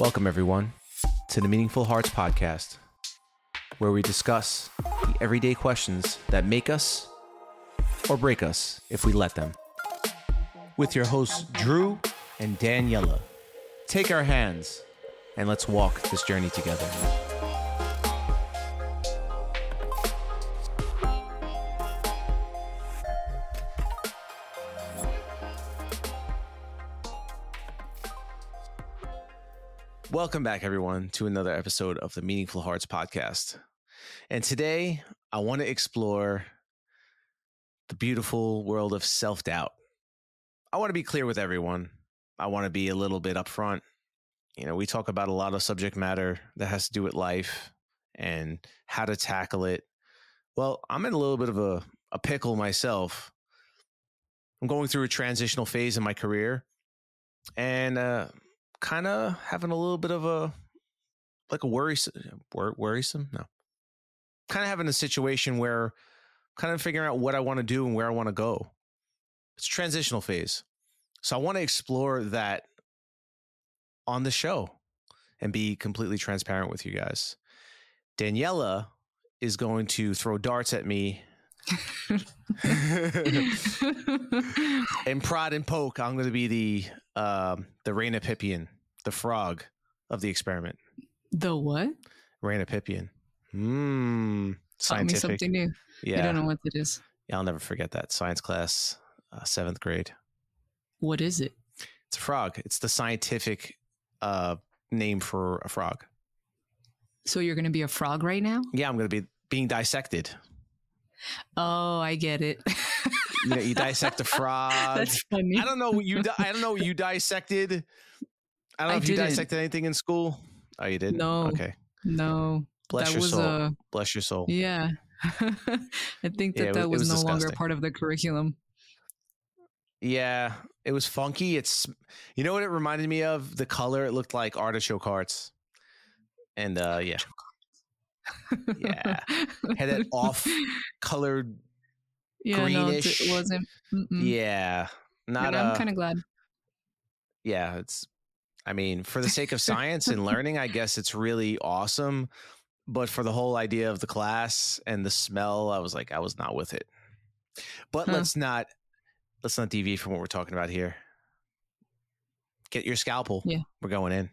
Welcome, everyone, to the Meaningful Hearts podcast, where we discuss the everyday questions that make us or break us if we let them. With your hosts, Drew and Daniela. Take our hands and let's walk this journey together. Welcome back, everyone, to another episode of the Meaningful Hearts podcast. And today, I want to explore the beautiful world of self doubt. I want to be clear with everyone. I want to be a little bit upfront. You know, we talk about a lot of subject matter that has to do with life and how to tackle it. Well, I'm in a little bit of a, a pickle myself. I'm going through a transitional phase in my career. And, uh, kind of having a little bit of a like a worrisome worrisome? No. Kind of having a situation where kind of figuring out what i want to do and where i want to go. It's transitional phase. So i want to explore that on the show and be completely transparent with you guys. Daniela is going to throw darts at me and prod and poke, I'm going to be the um, the Raina Rhenopippian, the frog of the experiment. The what? Raina Rhenopippian. Mmm. Taught me something new. Yeah. I don't know what it is. Yeah, I'll never forget that science class, uh, seventh grade. What is it? It's a frog. It's the scientific uh, name for a frog. So you're going to be a frog right now? Yeah, I'm going to be being dissected. Oh, I get it. you know, you dissect a frog. That's funny. I don't know what you. Di- I don't know what you dissected. I don't know I if didn't. you dissected anything in school. Oh, you didn't. No. Okay. No. Bless that your soul. A, Bless your soul. Yeah. I think that yeah, that was, was no disgusting. longer part of the curriculum. Yeah, it was funky. It's you know what it reminded me of? The color it looked like artichoke hearts. And uh yeah yeah, had that off colored yeah, greenish. No, it wasn't. Mm-mm. Yeah, not. I'm kind of glad. Yeah, it's. I mean, for the sake of science and learning, I guess it's really awesome. But for the whole idea of the class and the smell, I was like, I was not with it. But huh. let's not let's not deviate from what we're talking about here. Get your scalpel. Yeah. We're going in.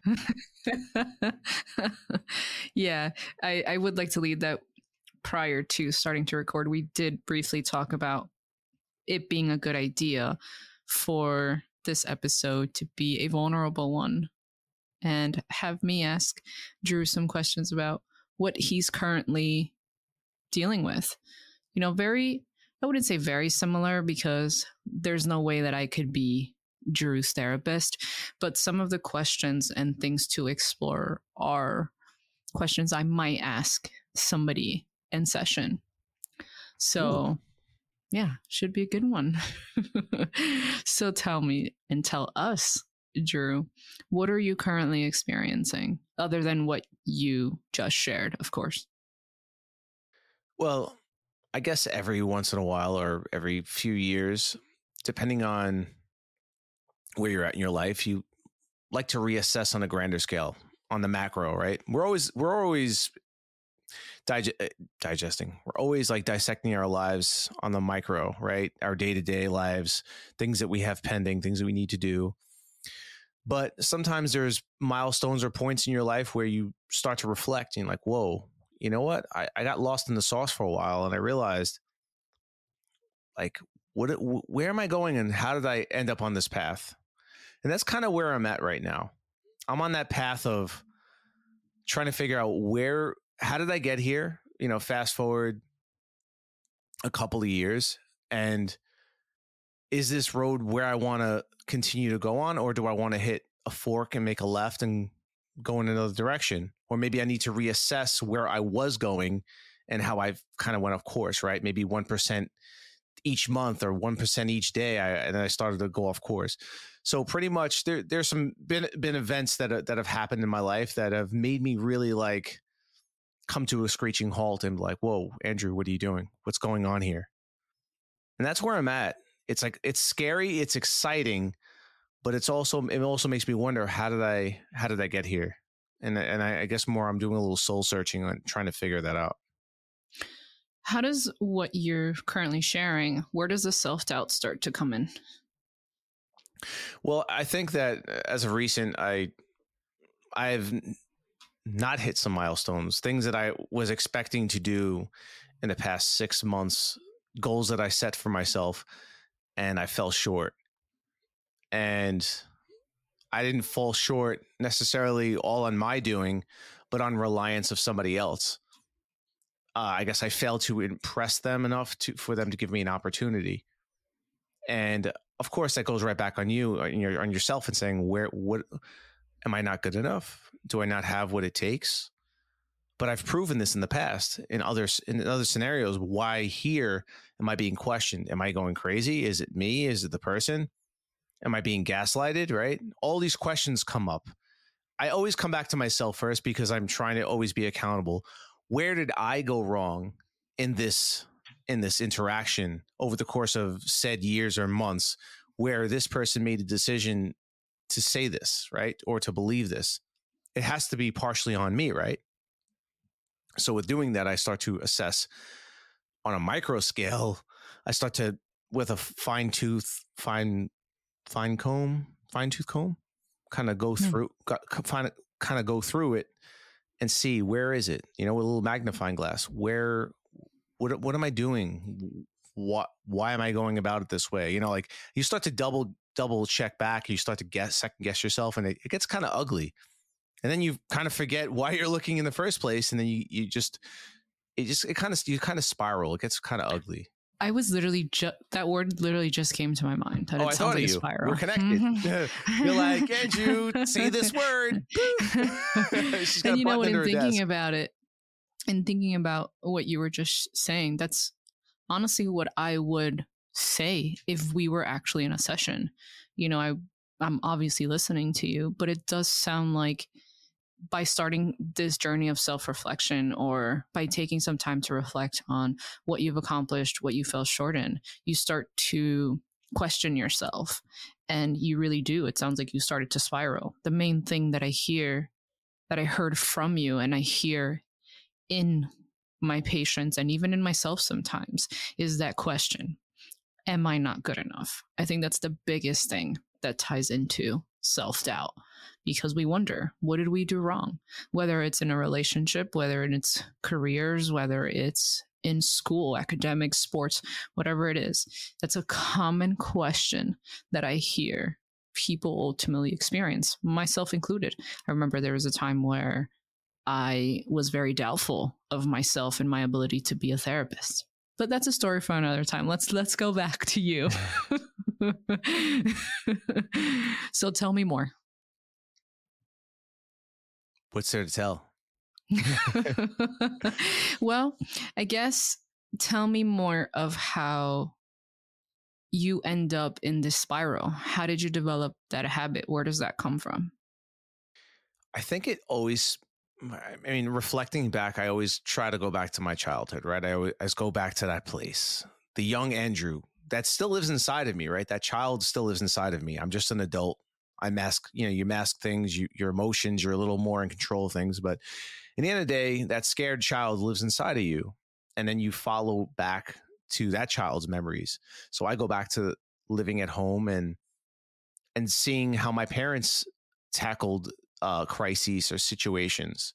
yeah. I, I would like to lead that prior to starting to record. We did briefly talk about it being a good idea for this episode to be a vulnerable one and have me ask Drew some questions about what he's currently dealing with. You know, very, I wouldn't say very similar because there's no way that I could be Drew's therapist, but some of the questions and things to explore are questions I might ask somebody in session. So, Ooh. yeah, should be a good one. so, tell me and tell us, Drew, what are you currently experiencing other than what you just shared, of course? Well, I guess every once in a while or every few years, depending on where you're at in your life, you like to reassess on a grander scale, on the macro, right? We're always we're always eh, digesting. We're always like dissecting our lives on the micro, right? Our day to day lives, things that we have pending, things that we need to do. But sometimes there's milestones or points in your life where you start to reflect and like, whoa, you know what? I, I got lost in the sauce for a while and I realized like what where am I going and how did I end up on this path? And that's kind of where I'm at right now. I'm on that path of trying to figure out where, how did I get here? You know, fast forward a couple of years and is this road where I want to continue to go on or do I want to hit a fork and make a left and go in another direction? Or maybe I need to reassess where I was going and how I've kind of went off course, right? Maybe 1% each month or 1% each day. I, and I started to go off course. So pretty much there there's some been been events that uh, that have happened in my life that have made me really like come to a screeching halt and like, "Whoa, Andrew, what are you doing? What's going on here?" And that's where I'm at. It's like it's scary, it's exciting, but it's also it also makes me wonder how did I how did I get here? And and I, I guess more I'm doing a little soul searching and trying to figure that out. How does what you're currently sharing, where does the self doubt start to come in? Well, I think that uh, as of recent, I I've not hit some milestones, things that I was expecting to do in the past six months, goals that I set for myself, and I fell short. And I didn't fall short necessarily all on my doing, but on reliance of somebody else. Uh, I guess I failed to impress them enough to for them to give me an opportunity. And of course, that goes right back on you, on, your, on yourself, and saying, "Where, what, am I not good enough? Do I not have what it takes?" But I've proven this in the past in other in other scenarios. Why here am I being questioned? Am I going crazy? Is it me? Is it the person? Am I being gaslighted? Right? All these questions come up. I always come back to myself first because I'm trying to always be accountable. Where did I go wrong in this in this interaction over the course of said years or months where this person made a decision to say this, right? Or to believe this. It has to be partially on me, right? So with doing that, I start to assess on a micro scale. I start to with a fine tooth, fine, fine comb, fine tooth comb, kind of go hmm. through, find, kind of go through it and see where is it. You know, with a little magnifying glass. Where, what, what am I doing? What, why am I going about it this way? You know, like you start to double, double check back. You start to guess, second guess yourself, and it, it gets kind of ugly and then you kind of forget why you're looking in the first place and then you you just it just it kind of you kind of spiral it gets kind of ugly I was literally just that word literally just came to my mind. That oh, I thought of you. Spiral. We're connected. Mm-hmm. You're like and you see this word. and you know what? In thinking desk. about it, and thinking about what you were just saying, that's honestly what I would say if we were actually in a session. You know, I I'm obviously listening to you, but it does sound like by starting this journey of self reflection or by taking some time to reflect on what you've accomplished, what you fell short in, you start to question yourself. And you really do. It sounds like you started to spiral. The main thing that I hear, that I heard from you, and I hear in my patients and even in myself sometimes, is that question Am I not good enough? I think that's the biggest thing that ties into self doubt because we wonder what did we do wrong? Whether it's in a relationship whether it's careers whether it's in school academics sports whatever it is that's a common question that i hear people ultimately experience myself included. I remember there was a time where i was very doubtful of myself and my ability to be a therapist. But that's a story for another time. Let's let's go back to you so tell me more. What's there to tell? well, I guess tell me more of how you end up in this spiral. How did you develop that habit? Where does that come from? I think it always I mean, reflecting back, I always try to go back to my childhood, right? I always go back to that place. The young Andrew that still lives inside of me, right? That child still lives inside of me. I'm just an adult. I mask, you know, you mask things, you, your emotions, you're a little more in control of things. But in the end of the day, that scared child lives inside of you. And then you follow back to that child's memories. So I go back to living at home and and seeing how my parents tackled uh, crises or situations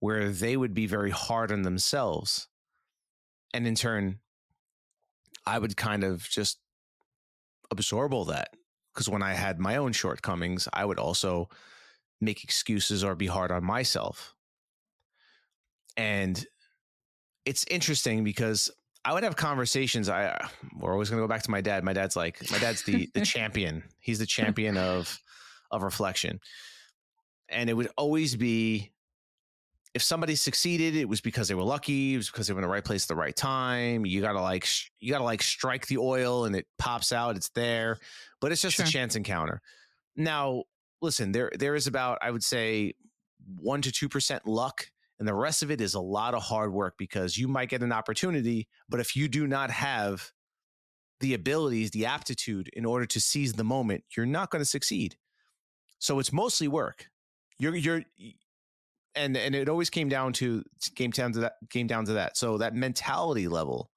where they would be very hard on themselves. And in turn, I would kind of just absorb all that. Because when I had my own shortcomings, I would also make excuses or be hard on myself. And it's interesting because I would have conversations. I we're always going to go back to my dad. My dad's like my dad's the the champion. He's the hmm. champion of of reflection, and it would always be if somebody succeeded, it was because they were lucky. It was because they were in the right place at the right time. You gotta like you gotta like strike the oil and it pops out. It's there, but it's just sure. a chance encounter. Now, listen, there there is about I would say one to two percent luck, and the rest of it is a lot of hard work because you might get an opportunity, but if you do not have the abilities, the aptitude in order to seize the moment, you're not going to succeed. So it's mostly work. You're you're and and it always came down to came down to that came down to that. So that mentality level.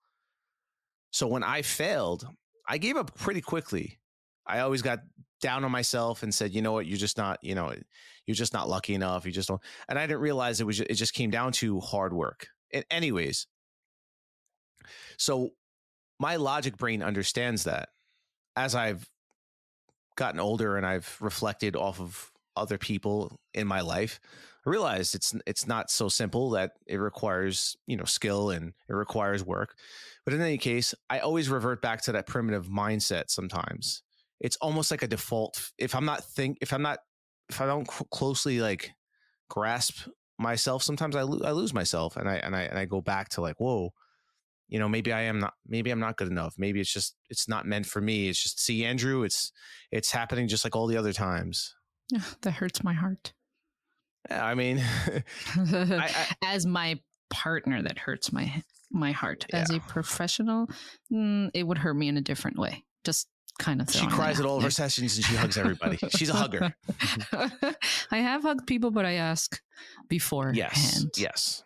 So when I failed, I gave up pretty quickly. I always got down on myself and said, you know what, you're just not, you know, you're just not lucky enough. You just don't. And I didn't realize it was it just came down to hard work. And anyways, so my logic brain understands that as I've gotten older and I've reflected off of other people in my life, I realized it's it's not so simple that it requires, you know, skill and it requires work. But in any case, I always revert back to that primitive mindset sometimes. It's almost like a default if I'm not think if I'm not if I don't closely like grasp myself, sometimes I, lo- I lose myself and I and I and I go back to like, whoa, you know maybe i am not maybe i'm not good enough maybe it's just it's not meant for me it's just see andrew it's it's happening just like all the other times that hurts my heart yeah, i mean I, I, as my partner that hurts my my heart yeah. as a professional mm, it would hurt me in a different way just kind of she cries at all of her sessions and she hugs everybody she's a hugger i have hugged people but i ask before yes yes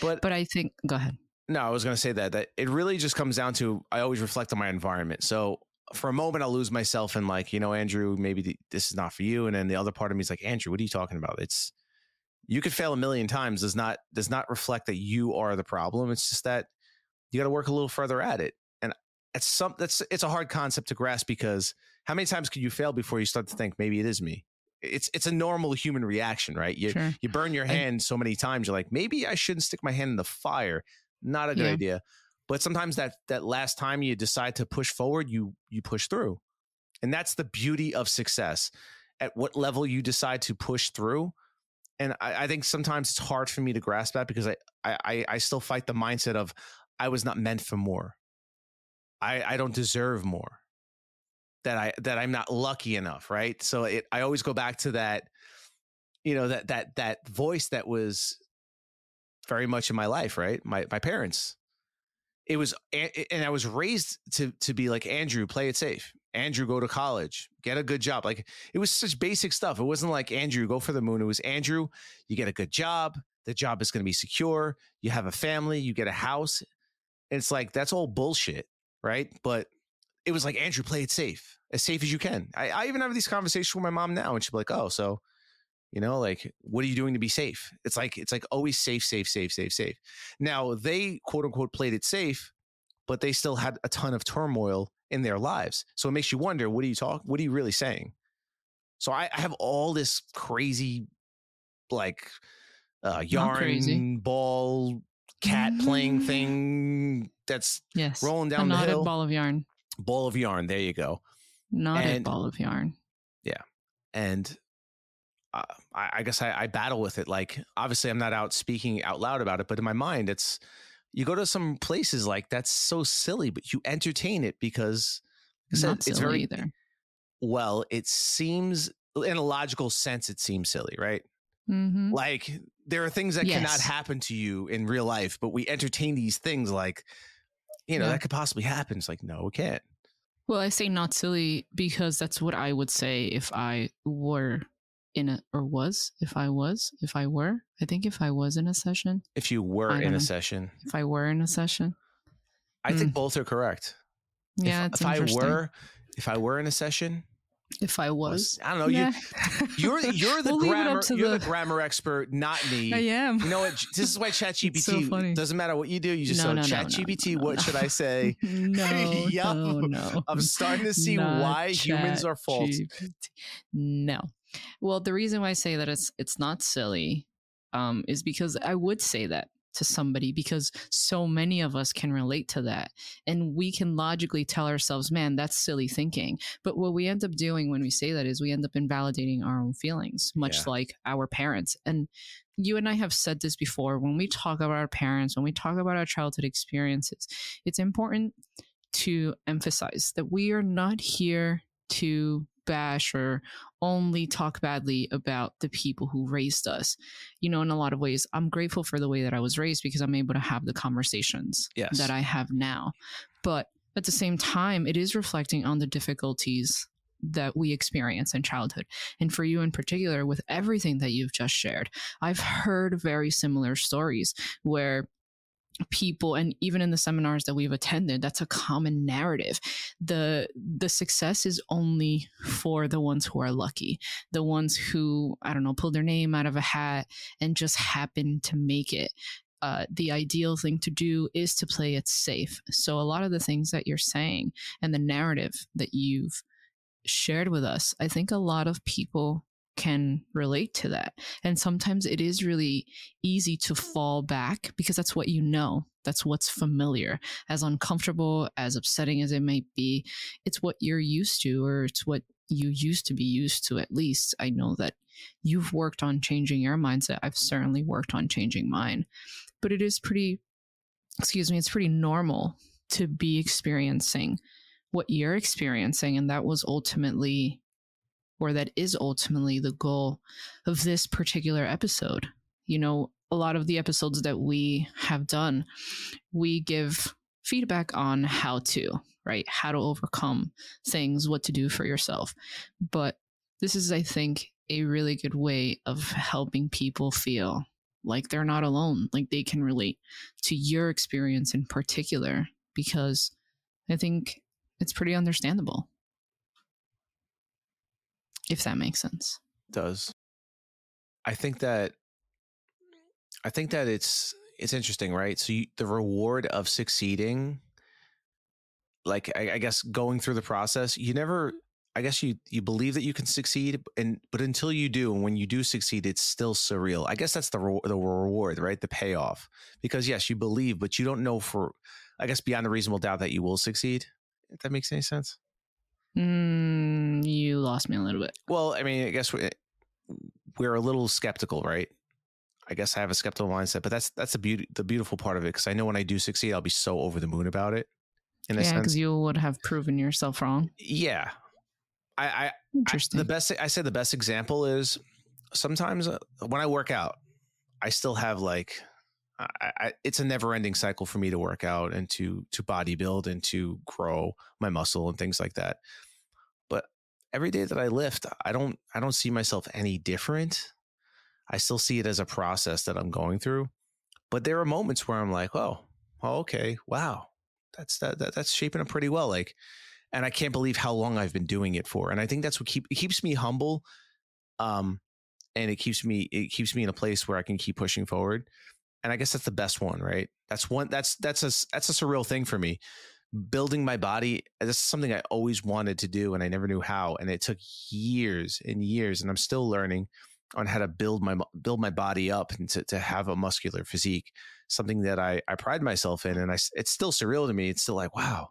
but but i think go ahead no, I was going to say that that it really just comes down to I always reflect on my environment. So for a moment, I'll lose myself and like, you know, Andrew, maybe the, this is not for you. And then the other part of me is like, Andrew, what are you talking about? It's you could fail a million times. Does not does not reflect that you are the problem. It's just that you got to work a little further at it. And it's some that's it's a hard concept to grasp because how many times can you fail before you start to think maybe it is me? It's it's a normal human reaction, right? You sure. you burn your hand so many times, you're like, maybe I shouldn't stick my hand in the fire not a good yeah. idea. But sometimes that that last time you decide to push forward, you you push through. And that's the beauty of success. At what level you decide to push through. And I, I think sometimes it's hard for me to grasp that because I, I I still fight the mindset of I was not meant for more. I, I don't deserve more. That I that I'm not lucky enough, right? So it I always go back to that, you know, that that that voice that was very much in my life, right? My my parents. It was and I was raised to to be like Andrew, play it safe. Andrew, go to college, get a good job. Like it was such basic stuff. It wasn't like Andrew, go for the moon. It was Andrew, you get a good job. The job is going to be secure. You have a family, you get a house. And it's like that's all bullshit, right? But it was like Andrew, play it safe, as safe as you can. I, I even have these conversations with my mom now, and she'd be like, "Oh, so you know like what are you doing to be safe? It's like it's like always safe safe safe safe safe. Now they quote unquote played it safe but they still had a ton of turmoil in their lives. So it makes you wonder what are you talk what are you really saying? So i, I have all this crazy like uh yarn ball cat playing thing that's yes rolling down a the hill. ball of yarn. Ball of yarn there you go. Not and, a ball of yarn. Yeah. And I, I, guess I, I, battle with it. Like, obviously, I'm not out speaking out loud about it, but in my mind, it's you go to some places like that's so silly, but you entertain it because not it's very either. Well, it seems in a logical sense, it seems silly, right? Mm-hmm. Like there are things that yes. cannot happen to you in real life, but we entertain these things like, you know, yeah. that could possibly happen. It's like, no, it can't. Well, I say not silly because that's what I would say if I were in a or was if I was if I were I think if I was in a session if you were in know, a session if I were in a session I mm. think both are correct yeah if, if I were if I were in a session if I was, I don't know. Yeah. You, are you're the we'll grammar you're the... the... grammar expert, not me. I am. You know what? This is why ChatGPT so doesn't matter what you do. You just no, no, ChatGPT, no, no, what should I say? no, yep. no, no. I'm starting to see not why humans are false. No, well, the reason why I say that it's it's not silly um, is because I would say that to somebody because so many of us can relate to that and we can logically tell ourselves man that's silly thinking but what we end up doing when we say that is we end up invalidating our own feelings much yeah. like our parents and you and I have said this before when we talk about our parents when we talk about our childhood experiences it's important to emphasize that we are not here to bash or only talk badly about the people who raised us. You know, in a lot of ways, I'm grateful for the way that I was raised because I'm able to have the conversations yes. that I have now. But at the same time, it is reflecting on the difficulties that we experience in childhood. And for you in particular, with everything that you've just shared, I've heard very similar stories where people and even in the seminars that we've attended that's a common narrative. The the success is only for the ones who are lucky the ones who i don't know pull their name out of a hat and just happen to make it. Uh, the ideal thing to do is to play it safe. So a lot of the things that you're saying and the narrative that you've shared with us i think a lot of people can relate to that. And sometimes it is really easy to fall back because that's what you know. That's what's familiar. As uncomfortable, as upsetting as it might be, it's what you're used to, or it's what you used to be used to at least. I know that you've worked on changing your mindset. I've certainly worked on changing mine. But it is pretty, excuse me, it's pretty normal to be experiencing what you're experiencing. And that was ultimately or that is ultimately the goal of this particular episode. You know, a lot of the episodes that we have done, we give feedback on how to, right? How to overcome things, what to do for yourself. But this is, I think, a really good way of helping people feel like they're not alone, like they can relate to your experience in particular, because I think it's pretty understandable if that makes sense. It does. I think that I think that it's it's interesting, right? So you, the reward of succeeding, like I, I guess going through the process, you never. Mm-hmm. I guess you you believe that you can succeed, and but until you do, and when you do succeed, it's still surreal. I guess that's the re- the reward, right? The payoff, because yes, you believe, but you don't know for, I guess, beyond a reasonable doubt that you will succeed. If that makes any sense. Mm, you lost me a little bit. Well, I mean, I guess we, we're a little skeptical, right? I guess I have a skeptical mindset, but that's that's the beauty, the beautiful part of it. Because I know when I do succeed, I'll be so over the moon about it. yeah, because you would have proven yourself wrong. Yeah, I, I interesting. I, the best I say the best example is sometimes uh, when I work out, I still have like I, I, it's a never ending cycle for me to work out and to to bodybuild and to grow my muscle and things like that. Every day that I lift, I don't I don't see myself any different. I still see it as a process that I'm going through. But there are moments where I'm like, oh, oh okay, wow, that's that, that that's shaping up pretty well. Like, and I can't believe how long I've been doing it for. And I think that's what keep it keeps me humble. Um, and it keeps me it keeps me in a place where I can keep pushing forward and I guess that's the best one, right? That's one. That's that's a that's a surreal thing for me. Building my body. Uh, this is something I always wanted to do, and I never knew how. And it took years and years, and I'm still learning on how to build my build my body up and to, to have a muscular physique. Something that I I pride myself in, and I it's still surreal to me. It's still like wow.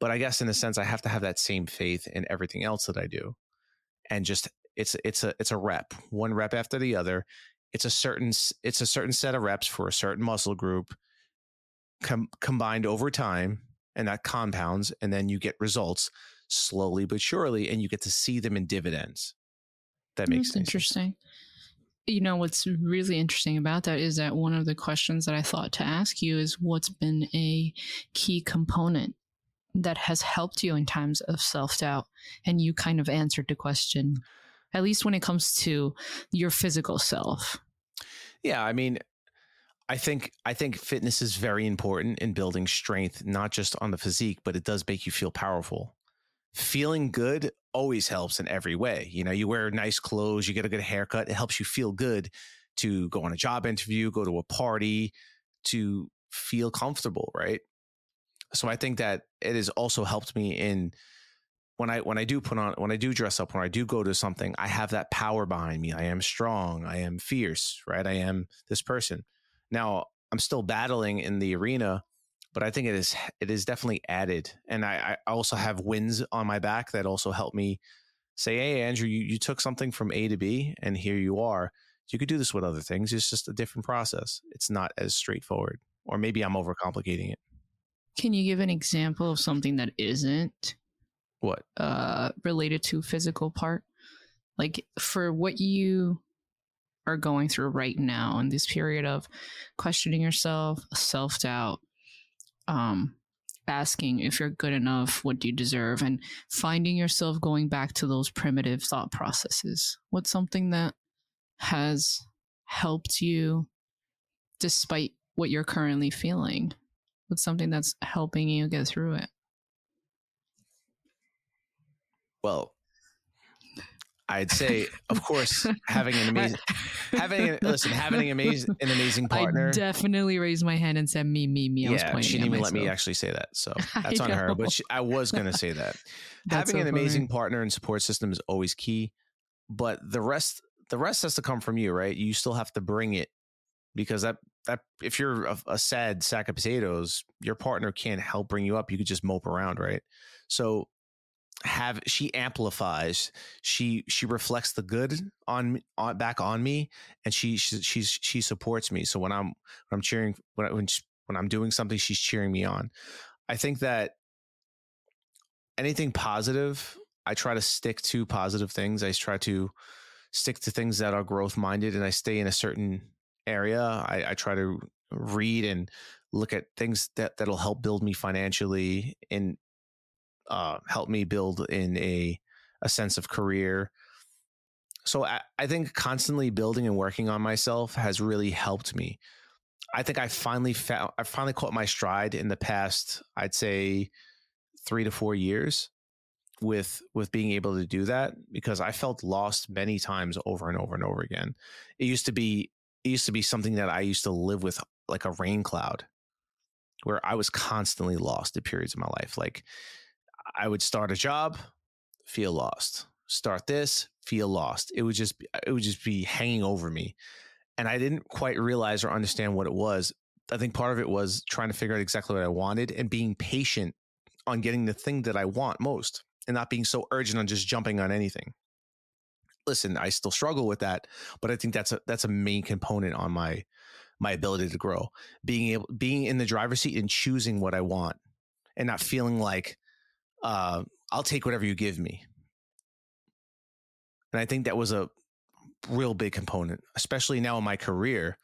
But I guess in a sense, I have to have that same faith in everything else that I do, and just it's it's a it's a rep, one rep after the other, it's a certain it's a certain set of reps for a certain muscle group com- combined over time and that compounds and then you get results slowly but surely and you get to see them in dividends. That makes That's interesting. You know what's really interesting about that is that one of the questions that i thought to ask you is what's been a key component that has helped you in times of self-doubt? And you kind of answered the question at least when it comes to your physical self. Yeah, I mean, I think I think fitness is very important in building strength, not just on the physique, but it does make you feel powerful. Feeling good always helps in every way. You know, you wear nice clothes, you get a good haircut, it helps you feel good to go on a job interview, go to a party, to feel comfortable, right? So I think that it has also helped me in when I when I do put on when I do dress up when I do go to something I have that power behind me I am strong I am fierce right I am this person now I'm still battling in the arena but I think it is it is definitely added and I, I also have wins on my back that also help me say hey Andrew you, you took something from A to B and here you are you could do this with other things it's just a different process it's not as straightforward or maybe I'm overcomplicating it can you give an example of something that isn't what? Uh, related to physical part. Like for what you are going through right now in this period of questioning yourself, self doubt, um, asking if you're good enough, what do you deserve, and finding yourself going back to those primitive thought processes. What's something that has helped you despite what you're currently feeling? What's something that's helping you get through it? Well, I'd say, of course, having an amazing, having an, listen, having an amazing, an amazing partner. I definitely raised my hand and said me, me, me. I yeah, she didn't even let me actually say that, so that's on her. But she, I was going to say that having so an amazing funny. partner and support system is always key. But the rest, the rest has to come from you, right? You still have to bring it because that that if you're a, a sad sack of potatoes, your partner can't help bring you up. You could just mope around, right? So have she amplifies she she reflects the good on on back on me and she, she she's she supports me. So when i'm when i'm cheering when I, when, she, when i'm doing something she's cheering me on. I think that anything positive i try to stick to positive things. I try to stick to things that are growth minded and i stay in a certain area. I, I try to read and look at things that that'll help build me financially and uh, helped me build in a a sense of career. So I, I think constantly building and working on myself has really helped me. I think I finally found I finally caught my stride in the past, I'd say three to four years with with being able to do that because I felt lost many times over and over and over again. It used to be it used to be something that I used to live with like a rain cloud where I was constantly lost at periods of my life. Like I would start a job, feel lost. Start this, feel lost. It would just be, it would just be hanging over me, and I didn't quite realize or understand what it was. I think part of it was trying to figure out exactly what I wanted and being patient on getting the thing that I want most, and not being so urgent on just jumping on anything. Listen, I still struggle with that, but I think that's a that's a main component on my my ability to grow. Being able being in the driver's seat and choosing what I want and not feeling like uh, I'll take whatever you give me. And I think that was a real big component, especially now in my career,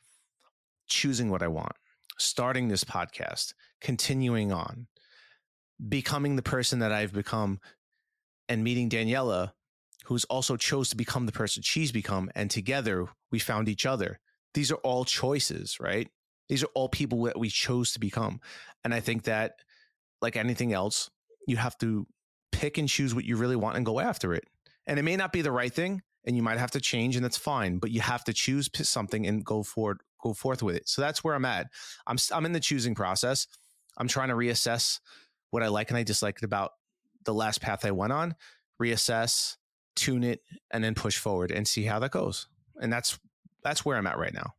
choosing what I want, starting this podcast, continuing on, becoming the person that I've become, and meeting Daniela, who's also chose to become the person she's become. And together we found each other. These are all choices, right? These are all people that we chose to become. And I think that, like anything else, you have to pick and choose what you really want and go after it. And it may not be the right thing and you might have to change and that's fine, but you have to choose something and go forward, go forth with it. So that's where I'm at. I'm, I'm in the choosing process. I'm trying to reassess what I like and I disliked about the last path I went on, reassess, tune it, and then push forward and see how that goes. And that's, that's where I'm at right now.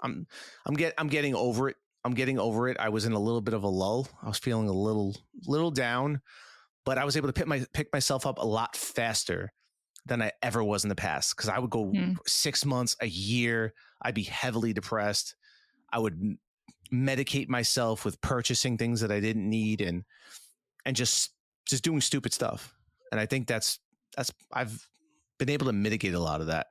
I'm, I'm get, I'm getting over it I'm getting over it. I was in a little bit of a lull. I was feeling a little little down, but I was able to pick my pick myself up a lot faster than I ever was in the past because I would go mm. 6 months, a year, I'd be heavily depressed. I would medicate myself with purchasing things that I didn't need and and just just doing stupid stuff. And I think that's that's I've been able to mitigate a lot of that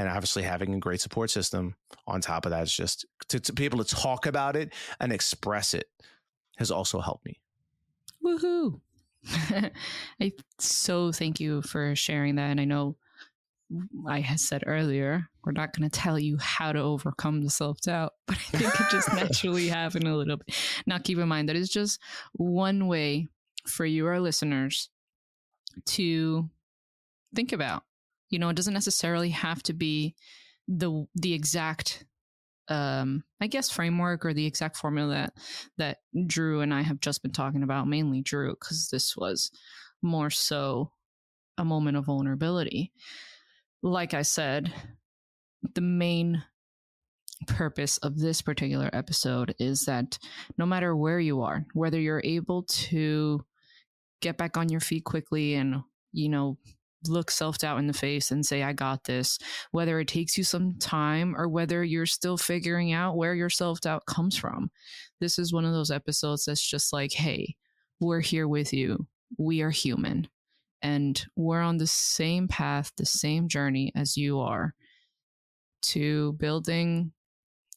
and obviously having a great support system on top of that is just to, to be able to talk about it and express it has also helped me. Woohoo! I so thank you for sharing that. And I know I had said earlier, we're not going to tell you how to overcome the self doubt, but I think it just naturally happened a little bit. Now, keep in mind that is just one way for you, our listeners, to think about you know, it doesn't necessarily have to be the the exact um I guess framework or the exact formula that that Drew and I have just been talking about, mainly Drew, because this was more so a moment of vulnerability. Like I said, the main purpose of this particular episode is that no matter where you are, whether you're able to get back on your feet quickly and, you know, look self doubt in the face and say, I got this, whether it takes you some time or whether you're still figuring out where your self doubt comes from. This is one of those episodes that's just like, hey, we're here with you. We are human and we're on the same path, the same journey as you are to building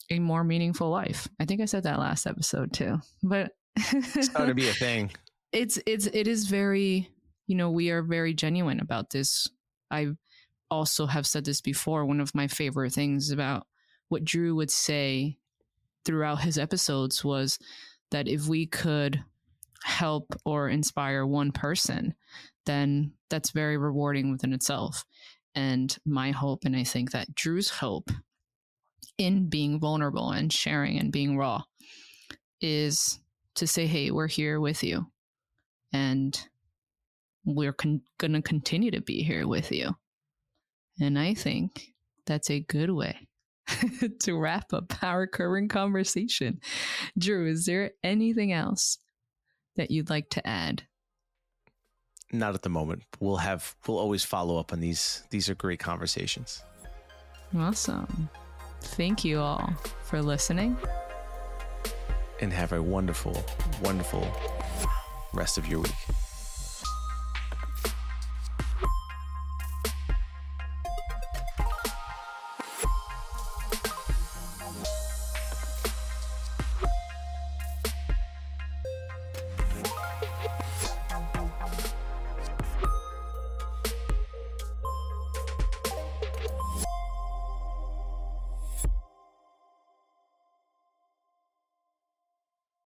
a more meaningful life. I think I said that last episode too, but It's got to be a thing. it's it's it is very you know we are very genuine about this. I also have said this before one of my favorite things about what drew would say throughout his episodes was that if we could help or inspire one person then that's very rewarding within itself. And my hope and i think that drew's hope in being vulnerable and sharing and being raw is to say hey we're here with you. And we're con- going to continue to be here with you. And I think that's a good way to wrap up our current conversation. Drew, is there anything else that you'd like to add? Not at the moment. We'll have we'll always follow up on these. These are great conversations. Awesome. Thank you all for listening. And have a wonderful, wonderful rest of your week.